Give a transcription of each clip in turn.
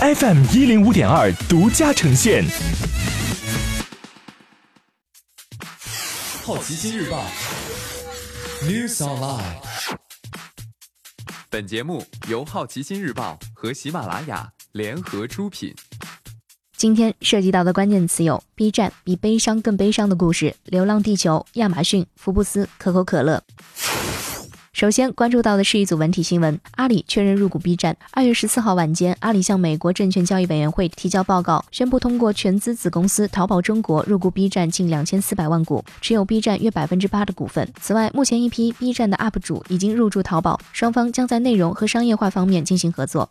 FM 一零五点二独家呈现。好奇心日报 News Online。本节目由好奇心日报和喜马拉雅联合出品。今天涉及到的关键词有：B 站比悲伤更悲伤的故事、流浪地球、亚马逊、福布斯、可口可乐。首先关注到的是一组文体新闻：阿里确认入股 B 站。二月十四号晚间，阿里向美国证券交易委员会提交报告，宣布通过全资子公司淘宝中国入股 B 站近两千四百万股，持有 B 站约百分之八的股份。此外，目前一批 B 站的 UP 主已经入驻淘宝，双方将在内容和商业化方面进行合作。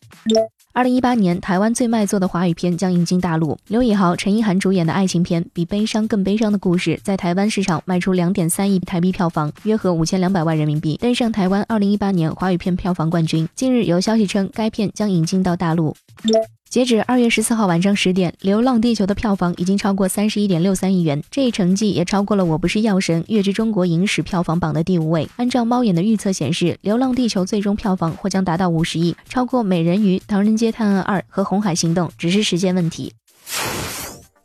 二零一八年，台湾最卖座的华语片将引进大陆。刘以豪、陈意涵主演的爱情片《比悲伤更悲伤的故事》在台湾市场卖出两点三亿台币票房，约合五千两百万人民币，登上台湾二零一八年华语片票房冠军。近日有消息称，该片将引进到大陆。截止二月十四号晚上十点，《流浪地球》的票房已经超过三十一点六三亿元，这一成绩也超过了《我不是药神》跃居中国影史票房榜的第五位。按照猫眼的预测显示，《流浪地球》最终票房或将达到五十亿，超过《美人鱼》《唐人街探案二》和《红海行动》，只是时间问题。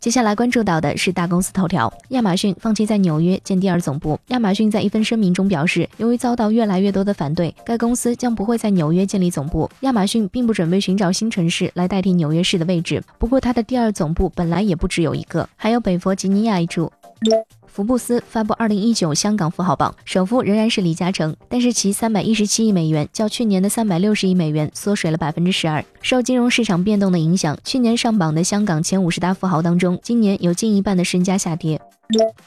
接下来关注到的是大公司头条：亚马逊放弃在纽约建第二总部。亚马逊在一份声明中表示，由于遭到越来越多的反对，该公司将不会在纽约建立总部。亚马逊并不准备寻找新城市来代替纽约市的位置。不过，它的第二总部本来也不只有一个，还有北弗吉尼亚一处。福布斯发布二零一九香港富豪榜，首富仍然是李嘉诚，但是其三百一十七亿美元较去年的三百六十亿美元缩水了百分之十二。受金融市场变动的影响，去年上榜的香港前五十大富豪当中，今年有近一半的身家下跌。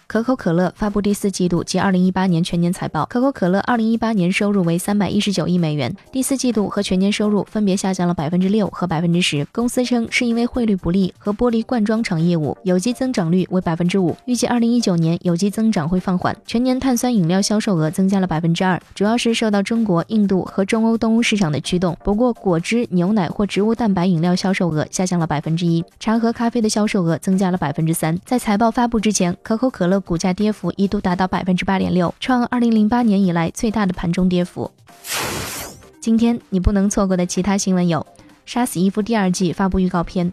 可口可乐发布第四季度及二零一八年全年财报。可口可乐二零一八年收入为三百一十九亿美元，第四季度和全年收入分别下降了百分之六和百分之十。公司称是因为汇率不利和玻璃罐装厂业务有机增长率为百分之五，预计二零一九年有机增长会放缓。全年碳酸饮料销售额增加了百分之二，主要是受到中国、印度和中欧、东欧市场的驱动。不过，果汁、牛奶或植物蛋白饮料销售额下降了百分之一，茶和咖啡的销售额增加了百分之三。在财报发布之前，可可口可乐股价跌幅一度达到百分之八点六，创二零零八年以来最大的盘中跌幅。今天你不能错过的其他新闻有：《杀死伊夫》第二季发布预告片；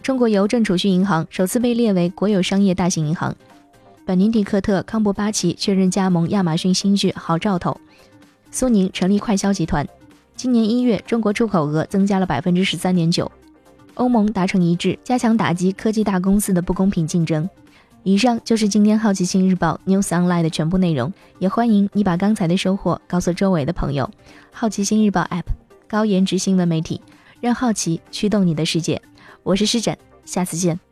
中国邮政储蓄银行首次被列为国有商业大型银行；本尼迪克特·康伯巴奇确认加盟亚马逊新剧《好兆头》；苏宁成立快销集团；今年一月，中国出口额增加了百分之十三点九；欧盟达成一致，加强打击科技大公司的不公平竞争。以上就是今天好奇心日报 News Online 的全部内容，也欢迎你把刚才的收获告诉周围的朋友。好奇心日报 App，高颜值新闻媒体，让好奇驱动你的世界。我是施展，下次见。